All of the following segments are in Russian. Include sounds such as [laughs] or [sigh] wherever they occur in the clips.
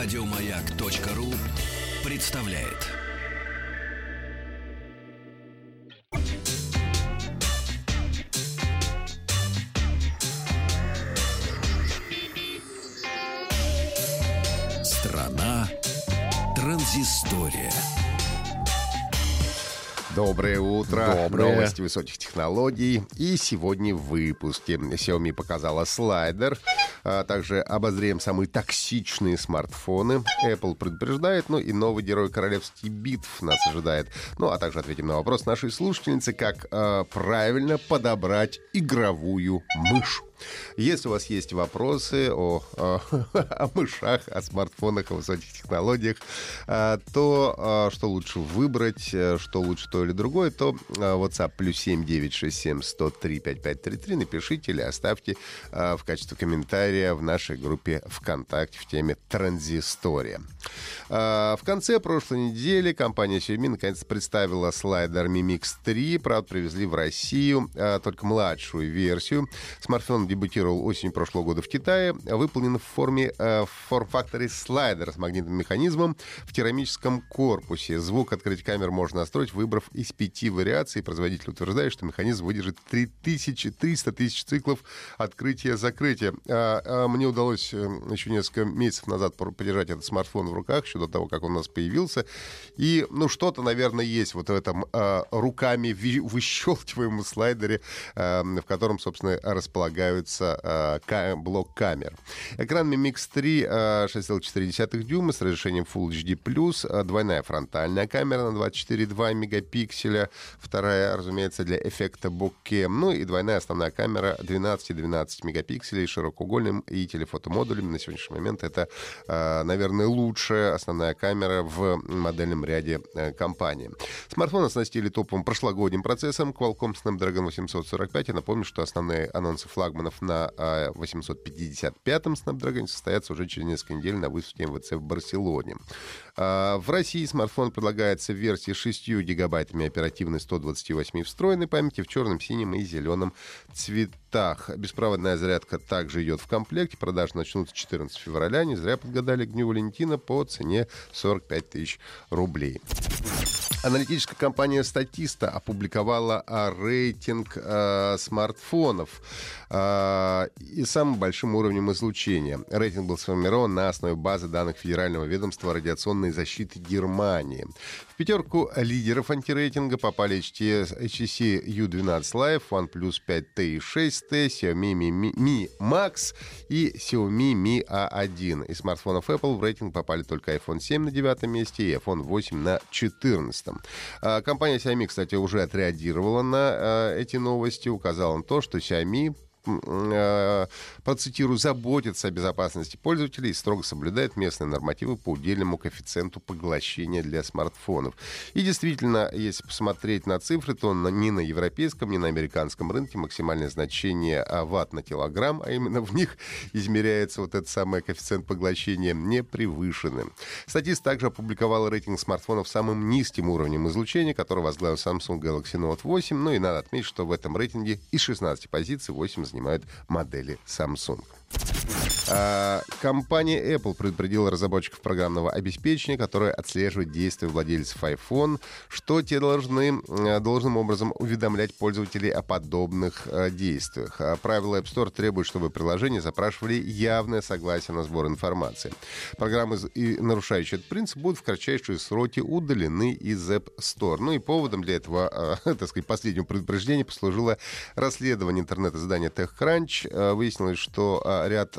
Радиомаяк.ру представляет. Страна транзистория. Доброе утро. Доброе. Новости высоких технологий. И сегодня в выпуске Xiaomi показала слайдер. А также обозреем самые токсичные смартфоны. Apple предупреждает, ну и новый герой королевских битв нас ожидает. Ну, а также ответим на вопрос нашей слушательницы, как э, правильно подобрать игровую мышь. Если у вас есть вопросы о, о, [laughs] о мышах, о смартфонах, о высоких технологиях, а, то а, что лучше выбрать, э, что лучше то или другое, то а, WhatsApp плюс 7967 103 5533 напишите или оставьте в качестве комментария в нашей группе ВКонтакте в теме «Транзистория». В конце прошлой недели компания Xiaomi наконец представила слайдер Mi Mix 3. Правда, привезли в Россию только младшую версию. Смартфон дебютировал осенью прошлого года в Китае. Выполнен в форме э, форм-факторе слайдера с магнитным механизмом в керамическом корпусе. Звук открыть камер можно настроить, выбрав из пяти вариаций. Производитель утверждает, что механизм выдержит 3300 тысяч циклов открытия-закрытия. А, а, Мне удалось э, еще несколько месяцев назад подержать этот смартфон в руках, еще до того, как он у нас появился. И, ну, что-то, наверное, есть вот в этом э, руками выщелкиваемом слайдере, э, в котором, собственно, располагаются э, блок камер. Экран Mi Mix 3 э, 6,4 дюйма с разрешением Full HD+, э, двойная фронтальная камера на 24,2 мегапикселя, вторая, разумеется, для эффекта бокем, ну и двойная основная камера 12-12 мегапикселей широкоугольным и телефотомодулем. На сегодняшний момент это, э, наверное, лучшая основная камера в модельном ряде э, компании. Смартфон оснастили топовым прошлогодним процессом Qualcomm Snapdragon 845. Я напомню, что основные анонсы флагманов на э, 855-м Snapdragon состоятся уже через несколько недель на выставке МВЦ в Барселоне. А, В России смартфон предлагается в версии с 6 гигабайтами оперативной 128 встроенной памяти в черном, синем и зеленом цветах. Беспроводная зарядка также идет в комплекте. Продажи начнутся 14 февраля. Не зря подгадали к Дню Валентина по цене 45 тысяч рублей. Аналитическая компания Статиста опубликовала а, рейтинг а, смартфонов а, и самым большим уровнем излучения. Рейтинг был сформирован на основе базы данных Федерального ведомства радиационной защиты Германии. В пятерку лидеров антирейтинга попали HTC, HTC U12 Live, OnePlus 5T и 6T, Xiaomi Mi, Mi, Mi Max и Xiaomi Mi A1. Из смартфонов Apple в рейтинг попали только iPhone 7 на девятом месте и iPhone 8 на 14. А, Компания Xiaomi, кстати, уже отреагировала на а, эти новости, указала на то, что Xiaomi процитирую, заботится о безопасности пользователей и строго соблюдает местные нормативы по удельному коэффициенту поглощения для смартфонов. И действительно, если посмотреть на цифры, то ни на европейском, ни на американском рынке максимальное значение а, ватт на килограмм, а именно в них [laughs] измеряется вот этот самый коэффициент поглощения, не превышены. Статист также опубликовал рейтинг смартфонов самым низким уровнем излучения, который возглавил Samsung Galaxy Note 8. Ну и надо отметить, что в этом рейтинге из 16 позиций 8 занимают модели Samsung. А, Компания Apple предупредила разработчиков программного обеспечения, которое отслеживает действия владельцев iPhone, что те должны э, должным образом уведомлять пользователей о подобных э, действиях. А Правила App Store требуют, чтобы приложения запрашивали явное согласие на сбор информации. Программы, нарушающие этот принцип, будут в кратчайшие сроки удалены из App Store. Ну и поводом для этого, э, [laughs] так сказать, последнего предупреждения послужило расследование интернет-издания TechCrunch. Выяснилось, что ряд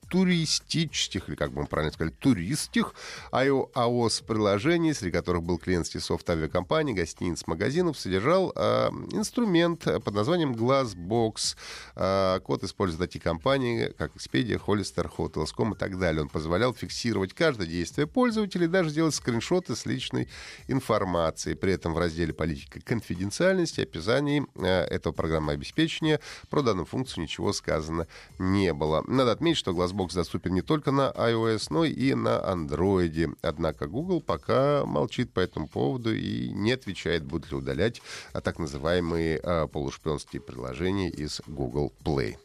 туристических, или как бы мы правильно сказали, туристских iOS-приложений, среди которых был клиентский софт авиакомпаний, гостиниц, магазинов, содержал э, инструмент под названием Glassbox. Э, код используют такие компании, как Expedia, Hollister, Hotels.com и так далее. Он позволял фиксировать каждое действие пользователя и даже делать скриншоты с личной информацией. При этом в разделе «Политика конфиденциальности» описании этого программного обеспечения про данную функцию ничего сказано не было. Надо отметить, что Glassbox доступен не только на iOS, но и на Android. Однако Google пока молчит по этому поводу и не отвечает, будут ли удалять а, так называемые а, полушпионские приложения из Google Play.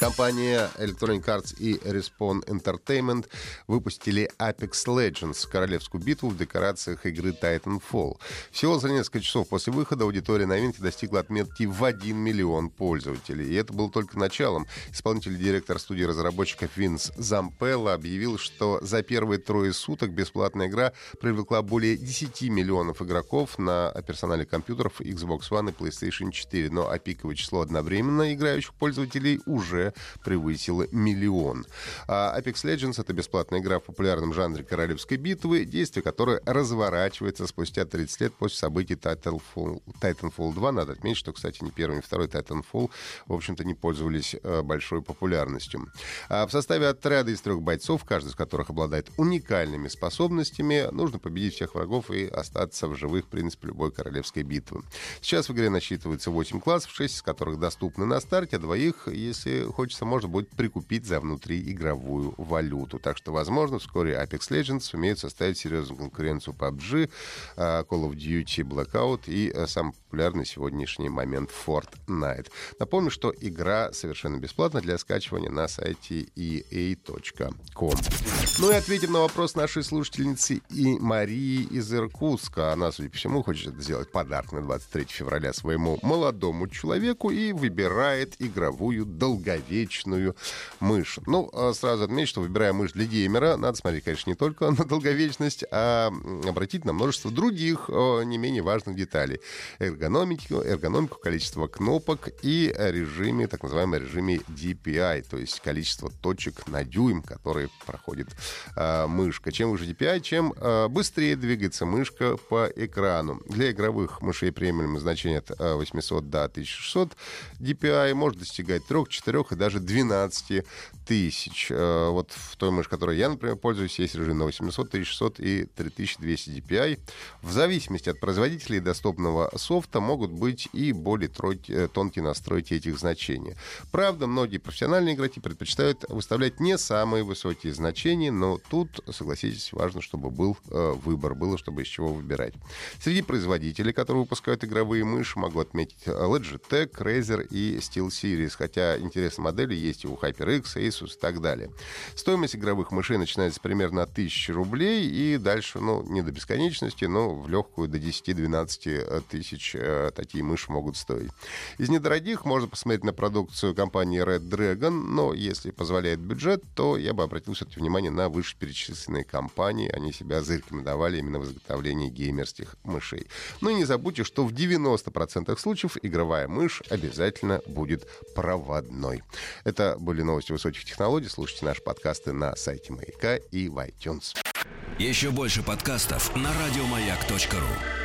Компания Electronic Arts и Respawn Entertainment выпустили Apex Legends — королевскую битву в декорациях игры Titanfall. Всего за несколько часов после выхода аудитория новинки достигла отметки в 1 миллион пользователей. И это было только началом. Исполнительный директор студии разработчиков Винс Зампелла объявил, что за первые трое суток бесплатная игра привлекла более 10 миллионов игроков на персонале компьютеров Xbox One и PlayStation 4. Но а пиковое число одновременно играющих пользователей уже превысила миллион. А Apex Legends — это бесплатная игра в популярном жанре королевской битвы, действие которой разворачивается спустя 30 лет после событий Titanfall, Titanfall 2. Надо отметить, что, кстати, ни первый, ни второй Titanfall, в общем-то, не пользовались э, большой популярностью. А в составе отряда из трех бойцов, каждый из которых обладает уникальными способностями, нужно победить всех врагов и остаться в живых, в принципе, любой королевской битвы. Сейчас в игре насчитывается 8 классов, 6 из которых доступны на старте, а двоих, если хочется, можно будет прикупить за внутриигровую валюту. Так что, возможно, вскоре Apex Legends сумеет составить серьезную конкуренцию PUBG, а, Call of Duty Blackout и а, самый популярный сегодняшний момент Fortnite. Напомню, что игра совершенно бесплатна для скачивания на сайте ea.com. Ну и ответим на вопрос нашей слушательницы и Марии из Иркутска. Она, судя по всему, хочет сделать подарок на 23 февраля своему молодому человеку и выбирает игровую долговечную долговечную мышь. Ну, а сразу отмечу, что выбирая мышь для геймера, надо смотреть, конечно, не только на долговечность, а обратить на множество других не менее важных деталей. Эргономику, эргономику, количество кнопок и режиме, так называемом режиме DPI, то есть количество точек на дюйм, которые проходит э, мышка. Чем выше DPI, чем э, быстрее двигается мышка по экрану. Для игровых мышей премиум значение от 800 до 1600 DPI может достигать 3, 4 и даже 12 тысяч. Э, вот в той мышь, которой я, например, пользуюсь, есть режим на 800, 1600 и 3200 DPI. В зависимости от производителей доступного софта могут быть и более э, тонкие настройки этих значений. Правда, многие профессиональные игроки предпочитают выставлять не самые высокие значения, но тут, согласитесь, важно, чтобы был э, выбор, было, чтобы из чего выбирать. Среди производителей, которые выпускают игровые мыши, могу отметить Logitech, Razer и SteelSeries, хотя интересные модели есть и у HyperX, Asus и так далее. Стоимость игровых мышей начинается примерно от 1000 рублей и дальше, ну, не до бесконечности, но в легкую до 10-12 э, тысяч э, такие мыши могут стоить. Из недорогих можно посмотреть на продукцию компании Red Dragon, но если позволяет бюджет, то я бы обратил все-таки внимание на вышеперечисленные компании. Они себя зарекомендовали именно в изготовлении геймерских мышей. Ну и не забудьте, что в 90% случаев игровая мышь обязательно будет проводной. Это были новости высоких технологий. Слушайте наши подкасты на сайте Маяка и в iTunes. Еще больше подкастов на радиомаяк.ру